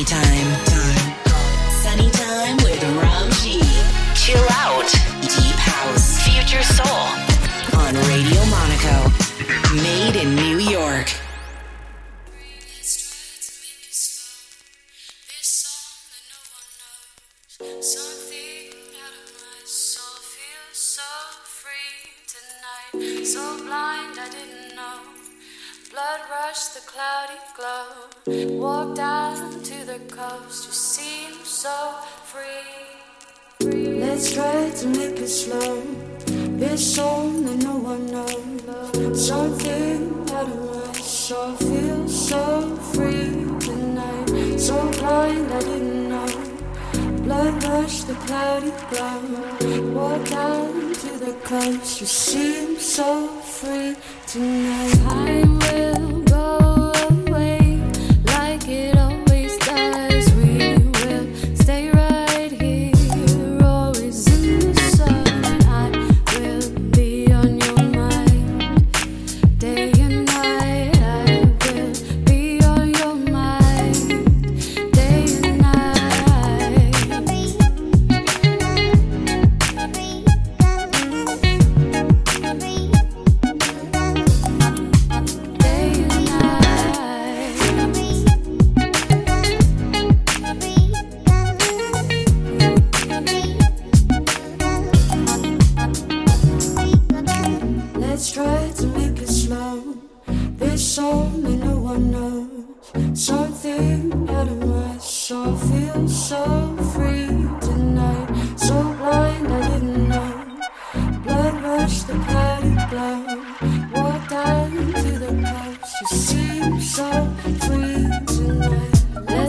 anytime. glow. Walk down to the coast, you seem so free. Let's try to make it slow. This song that no one knows. Something out of us soul feels so free tonight. So blind, I didn't know. Blood rush the cloudy ground. Walk down to the coast, you seem so free tonight. I.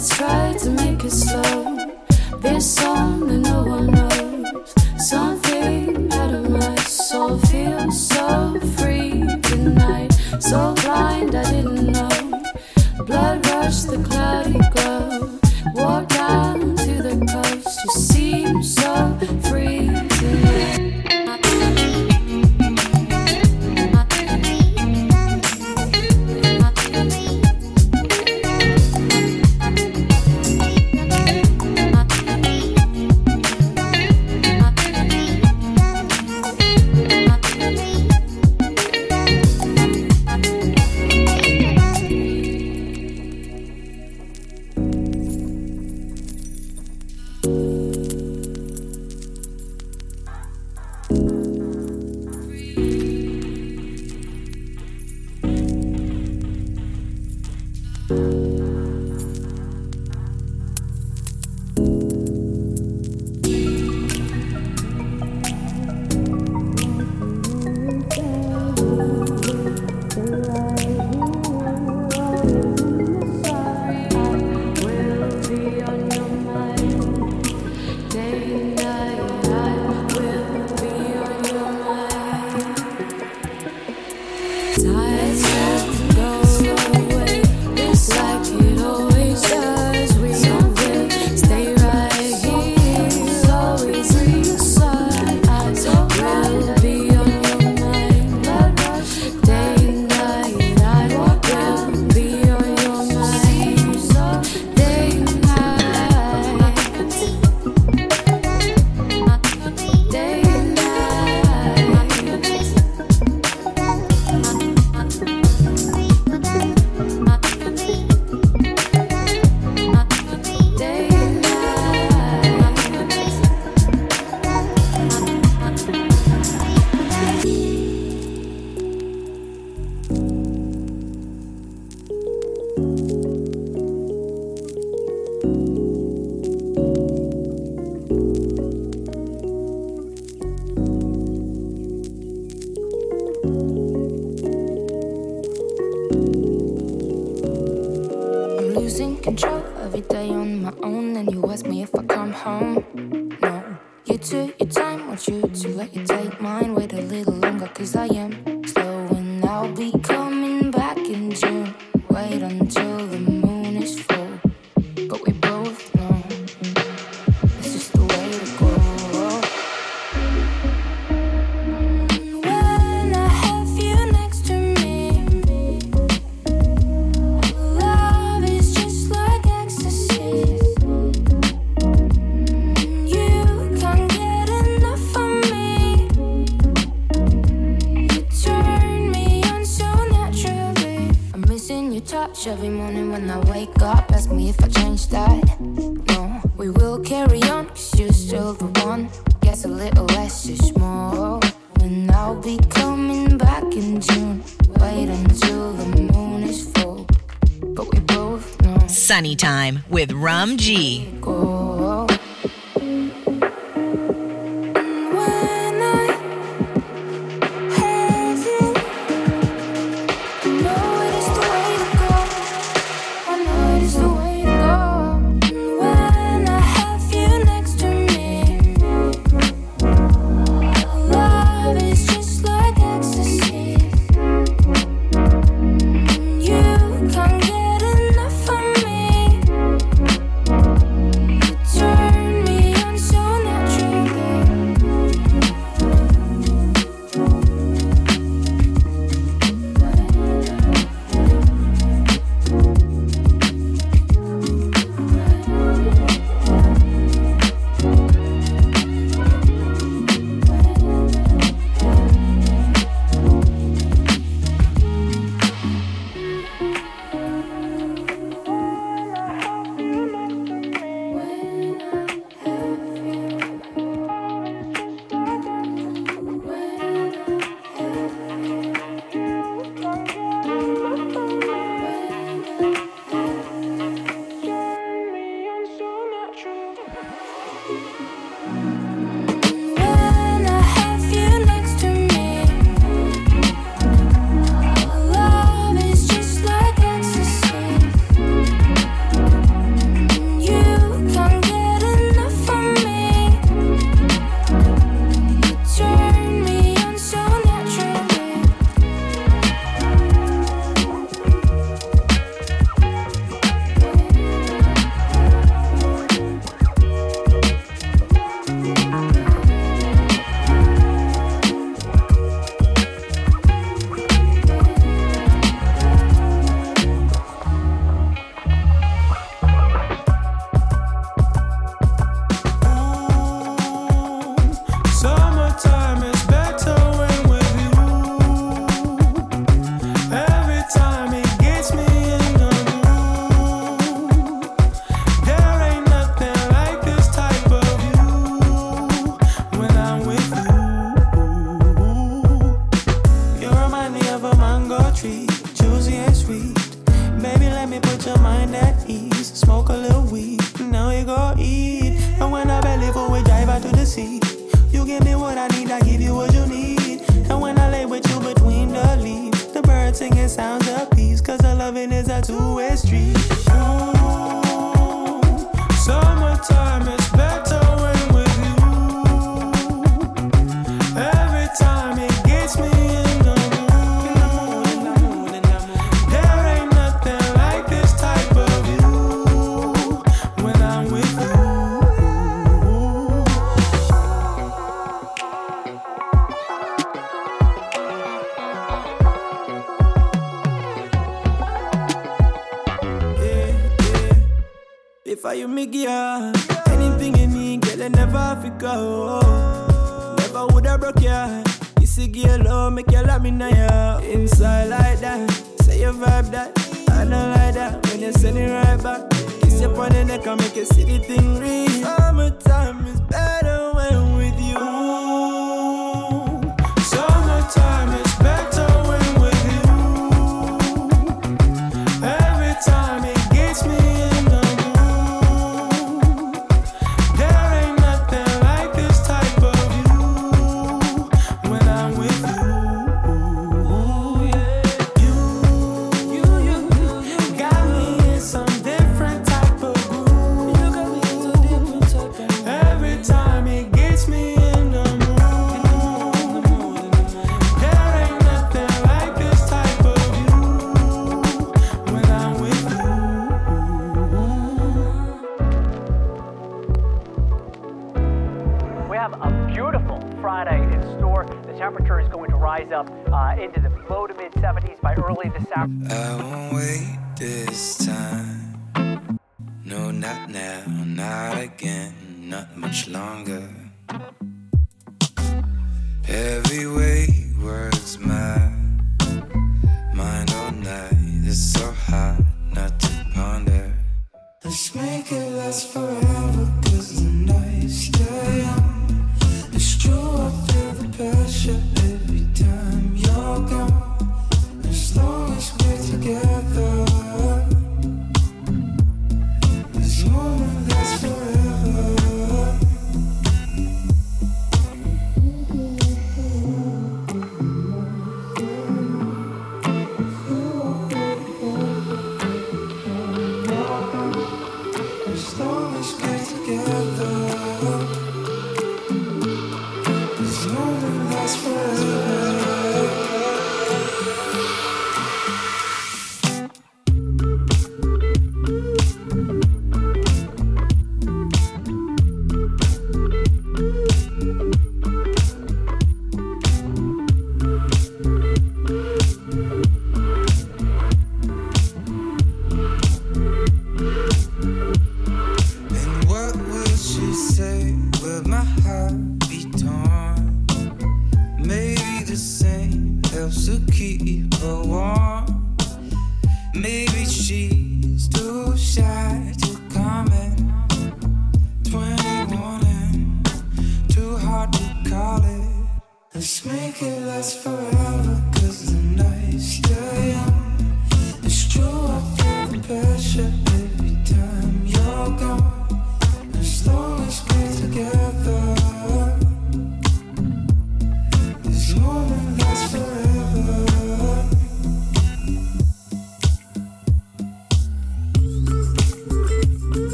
Let's try to make it slow. This song with Rum G.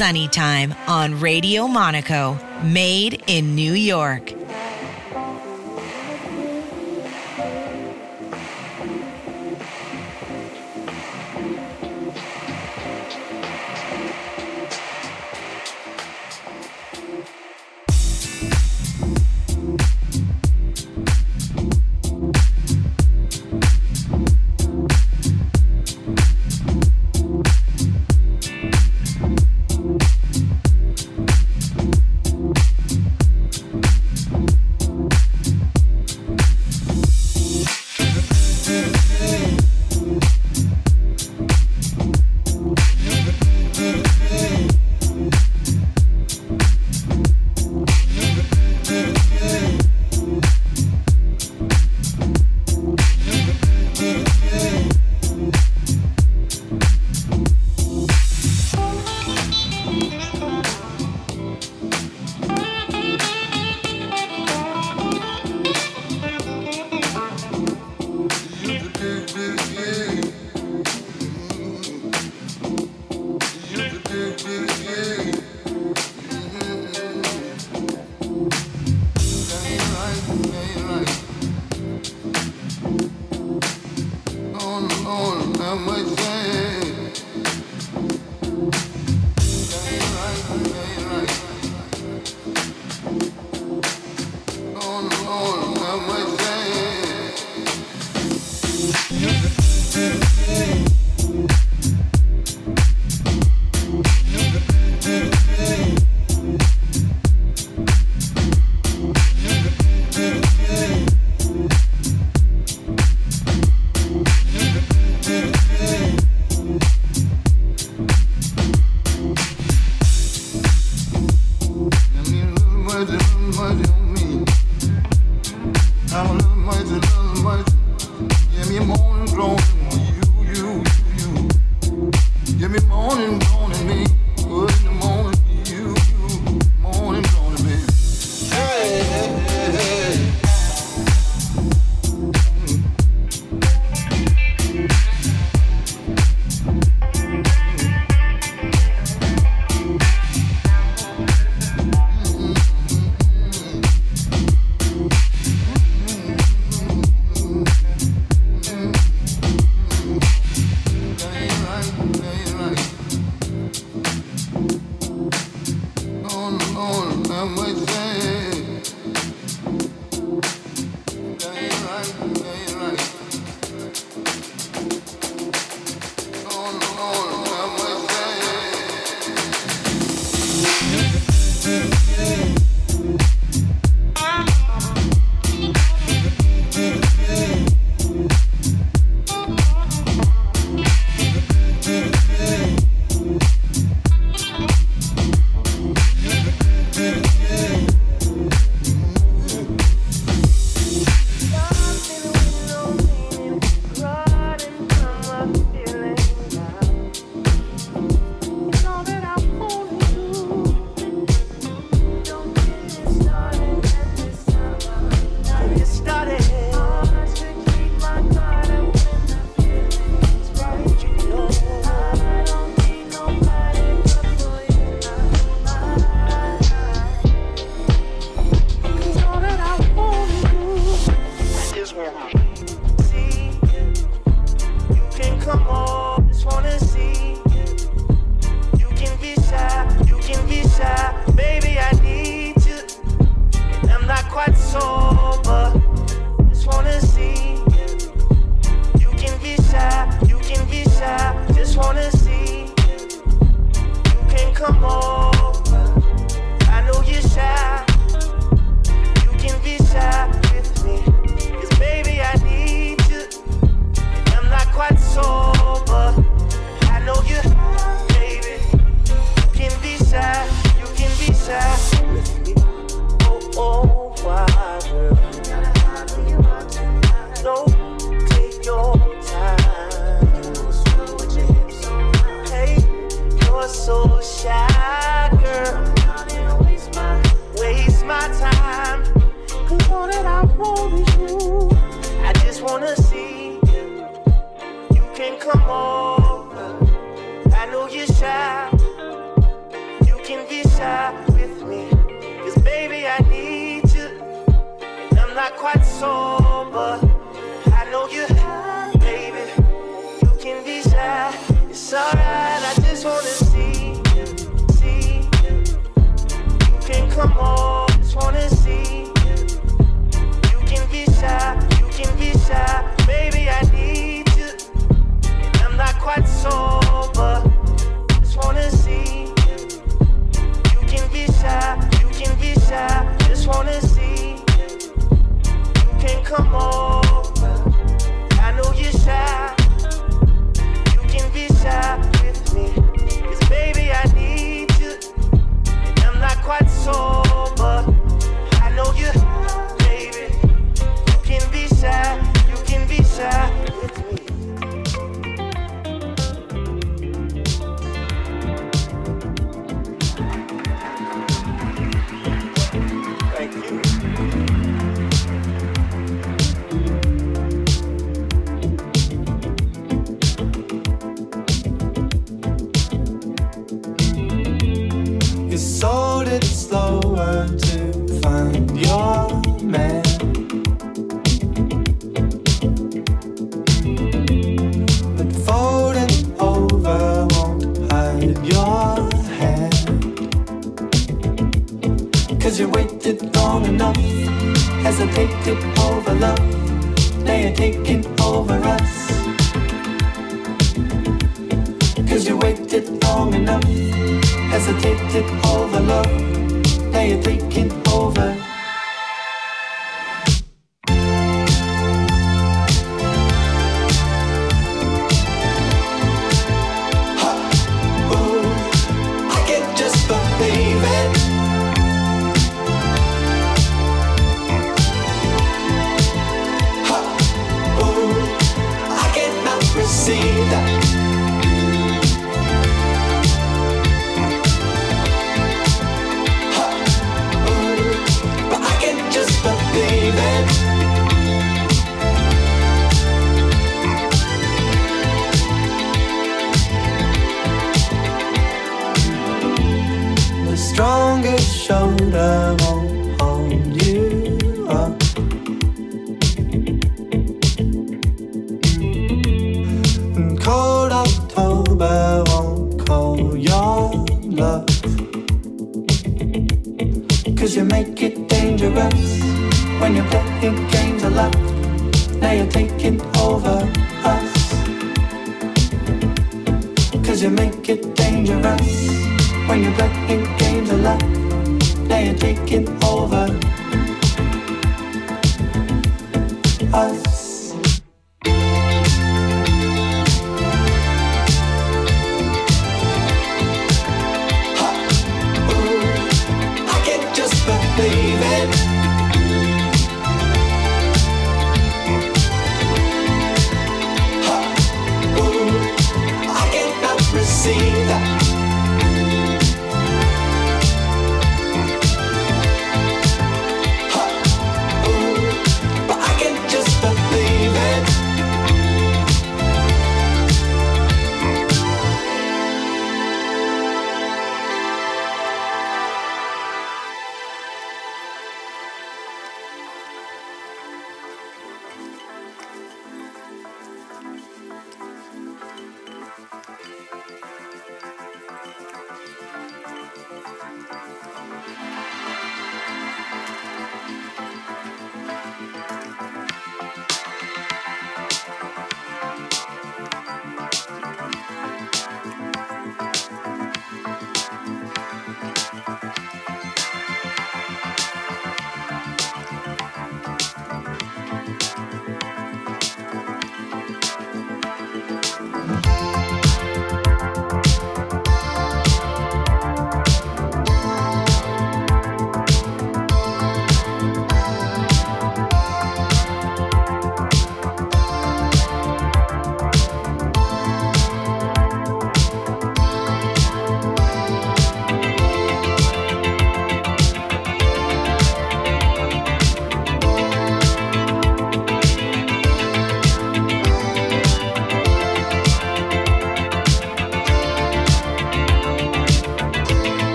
Sunny Time on Radio Monaco, made in New York. Cause you make it dangerous When you're playing games of luck They are taking over. Us.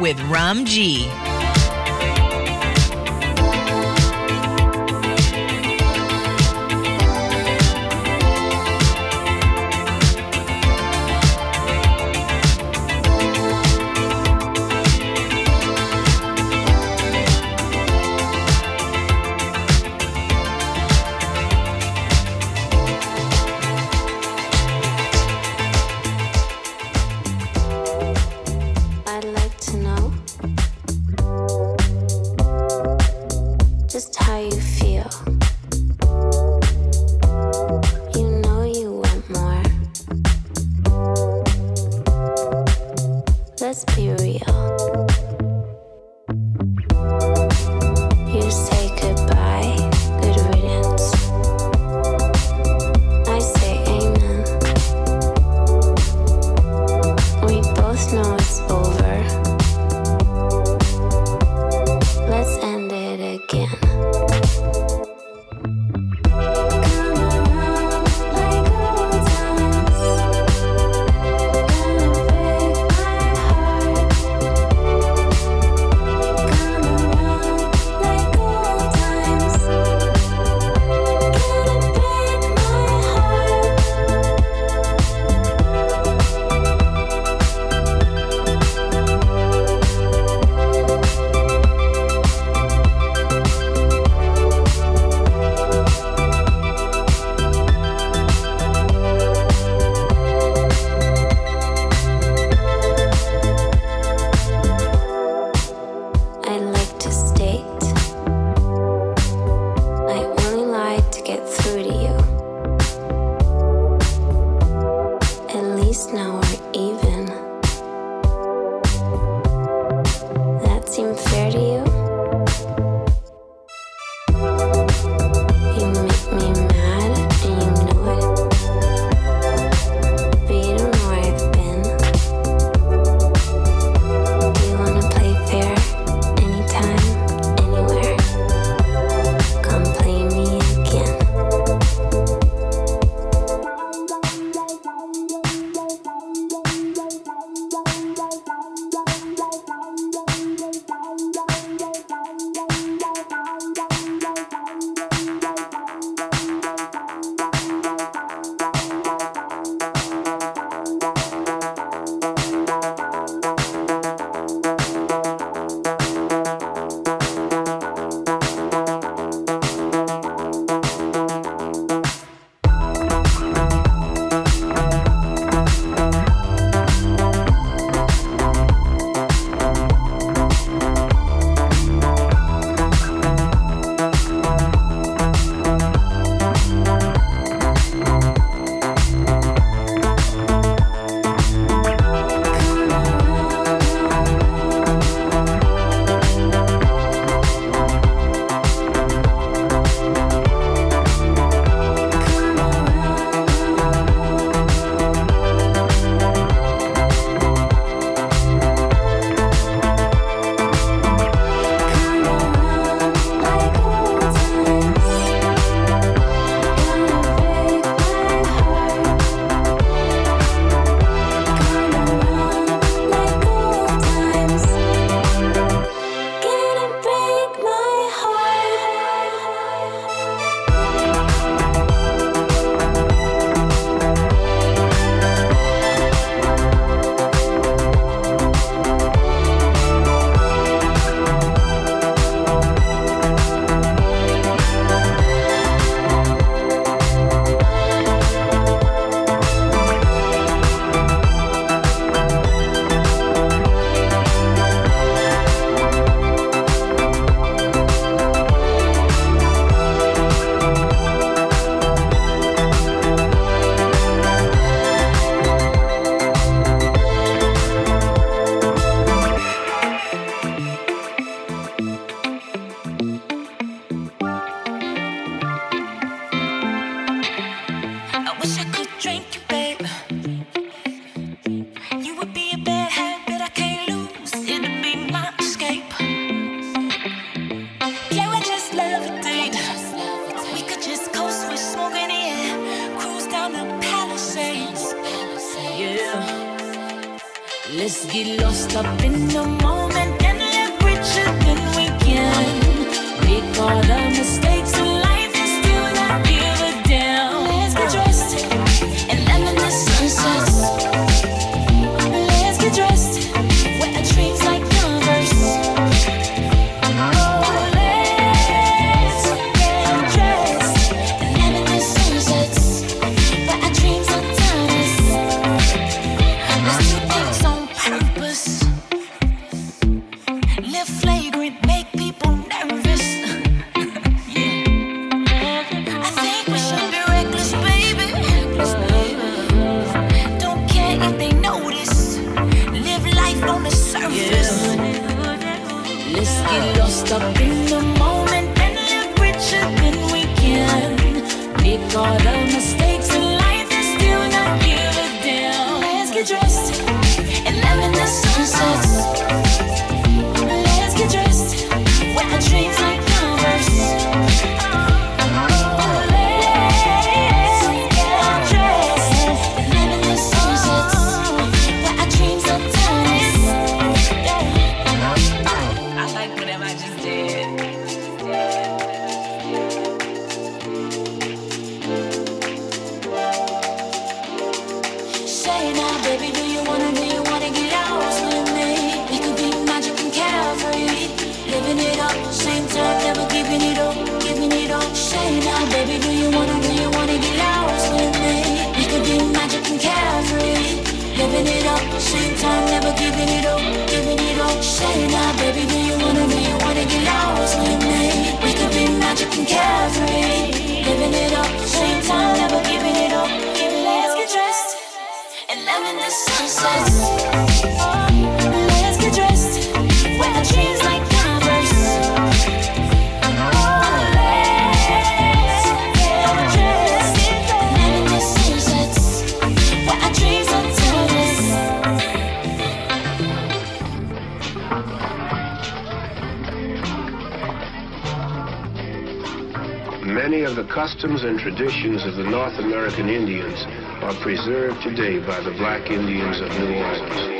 with Rum G. just how you feel. Customs and traditions of the North American Indians are preserved today by the black Indians of New Orleans.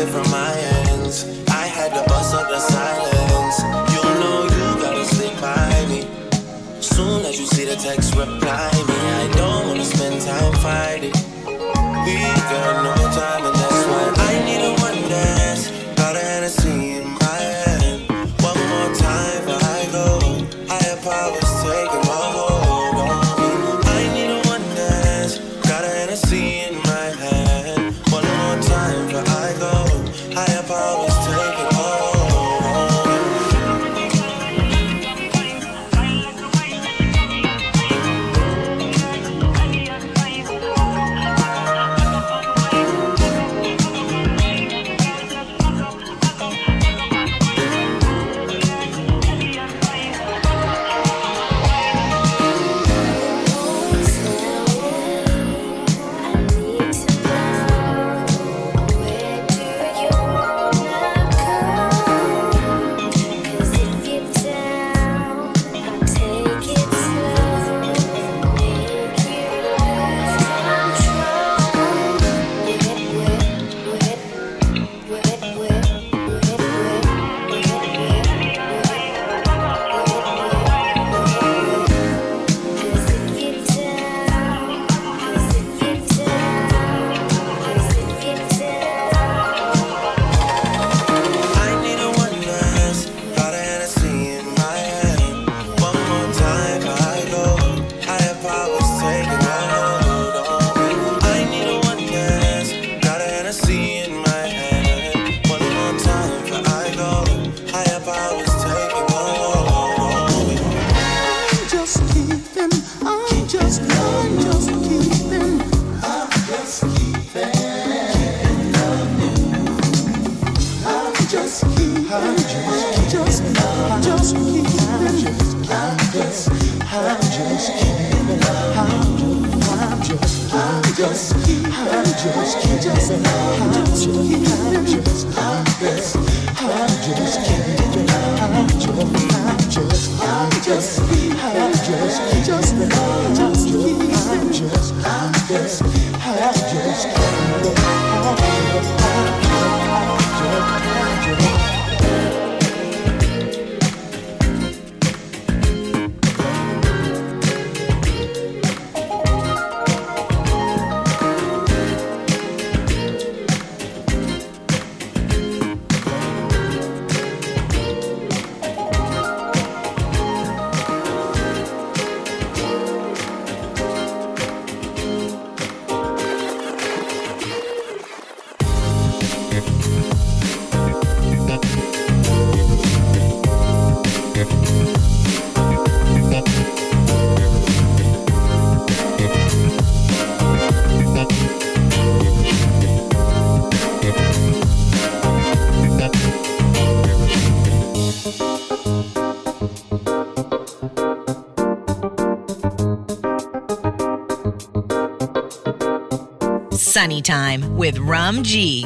it from my Sunny Time with Rum G.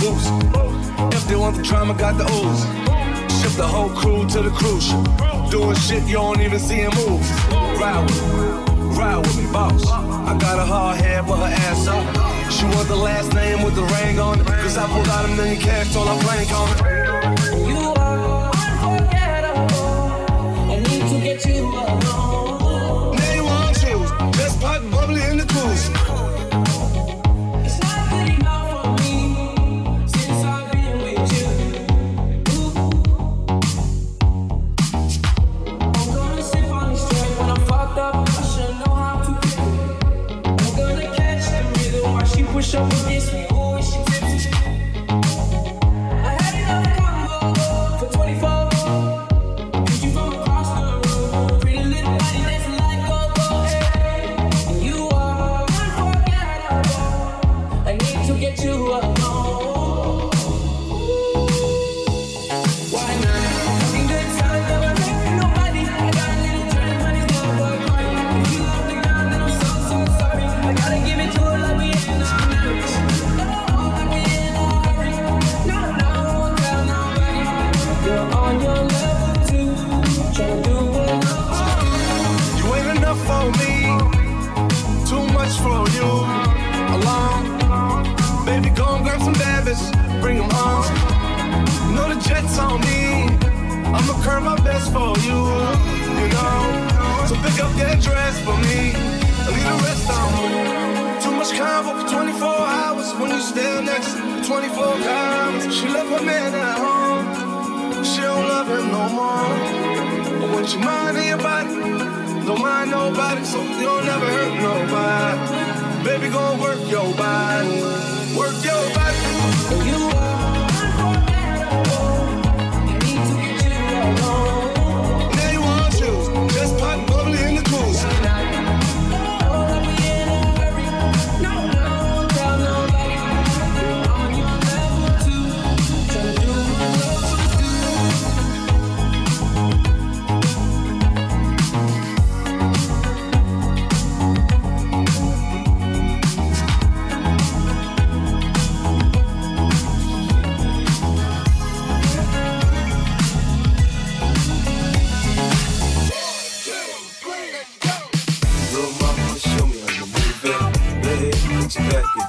boost. If they want the drama, got the ooze. Ship the whole crew to the cruise. Doing shit you don't even see in movies. Ride with me, ride with me, boss. I got a hard head, but her ass up. She want the last name with the ring on it. Cause I pulled out a million cash, told her blank on it. Love no more. But when she mind in your body, don't mind nobody, so you don't never hurt nobody. Baby, go work your body, work your body. You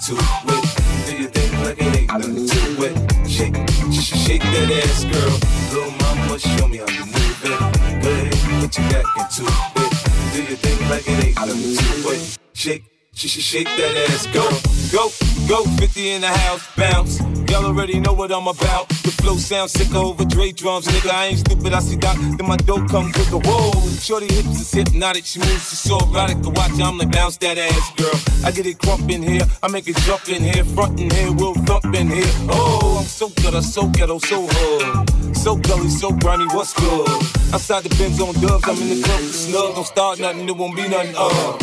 Do your thing like it ain't nothing to it. Shake, sh- sh- shake that ass, girl. Little mama, show me how you move it. Go ahead, put your back into it. Do your thing like it ain't nothing to it. Shake, sh- sh- shake that ass, go, go, go. 50 in the house, bounce. Y'all already know what I'm about. The flow sounds sick over Dre drums, nigga. I ain't stupid, I see Doc. Then my dope come quicker. Whoa, shorty hips is hypnotic. She moves, she's so erotic to watch. I'm like bounce that ass, girl. I get it crunk in here, I make it jump in here, front in here, we'll thump in here. Oh, I'm so ghetto, so ghetto, so hood. So gully, so grimy, what's good? Outside the Benz on dubs, I'm in the club snug. Don't start nothing, it won't be nothing. Uh.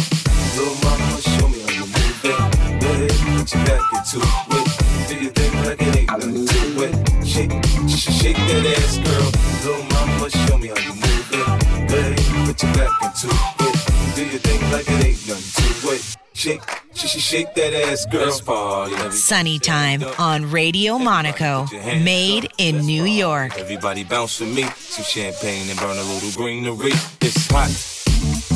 Little mama, put your back into it. Do your thing like it ain't nothing to it. Shake, sh- shake that ass, girl. Little mama, show me how you move it. Go ahead, put your back into it. Do your thing like it ain't nothing to it. Shake, sh- sh- shake that ass, girl. Sunny Time on Radio Monaco, made in New York. Everybody bounce with me. Some champagne and burn a little greenery. It's hot.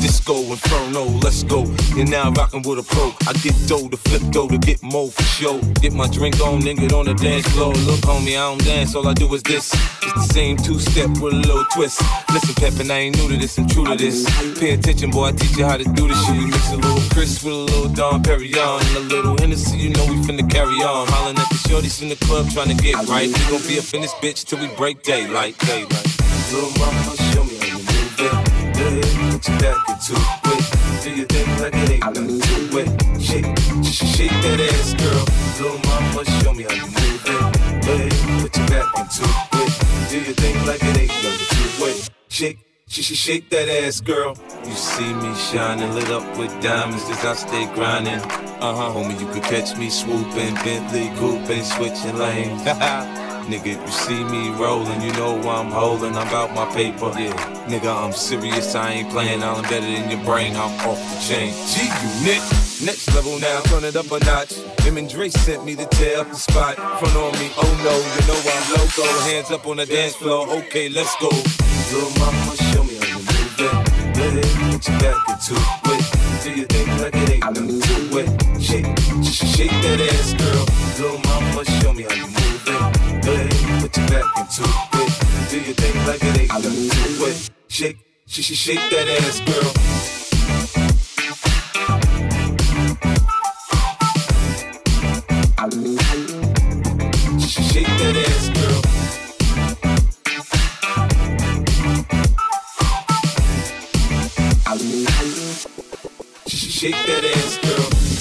Disco Inferno, let's go. You're now rocking with a pro. I get dough to flip dough to get more for show. Get my drink on, then get on the dance floor. Look, homie, I don't dance, all I do is this. It's the same two step with a little twist. Listen, Pep, I ain't new to this, I'm true to this. Pay attention, boy, I teach you how to do this shit. We mix a little Chris with a little Dom Perignon and a little Hennessy, you know we finna carry on. Hollering at the shorties in the club trying to get right. We gon' be up in this bitch till we break daylight, daylight. Little mama, show ahead, put your back into it. Do your thing like it ain't nothing to it. Shake, sh- shake that ass, girl. Little mama, show me how you move it. Go ahead, put your back into it. Do your thing like it ain't nothing to it. Shake, sh- sh- shake that ass, girl. You see me shining, lit up with diamonds as I stay grinding. Uh huh, homie, you could catch me swooping, Bentley coupé, switching lanes. Nigga, if you see me rolling, you know I'm holding. I'm about my paper. Yeah, nigga, I'm serious. I ain't playing. I'm better than your brain. I'm off the chain. G Unit. Next level now, turn it up a notch. Him and Dre sent me to tear up the spot. Front on me, oh no, you know I'm loco. Hands up on the dance floor, okay, let's go. Little mama, show me how you move it. Go ahead, put your back into it. Do your thing like it ain't nothing to it. Shake, shake that ass, girl. Little mama, show me how you move it. Go put your back into it. Do your thing like it ain't nothing to it. Shake, sh- sh- shake that ass, girl. Sh- Shake that ass, girl. Sh- Shake that ass, girl.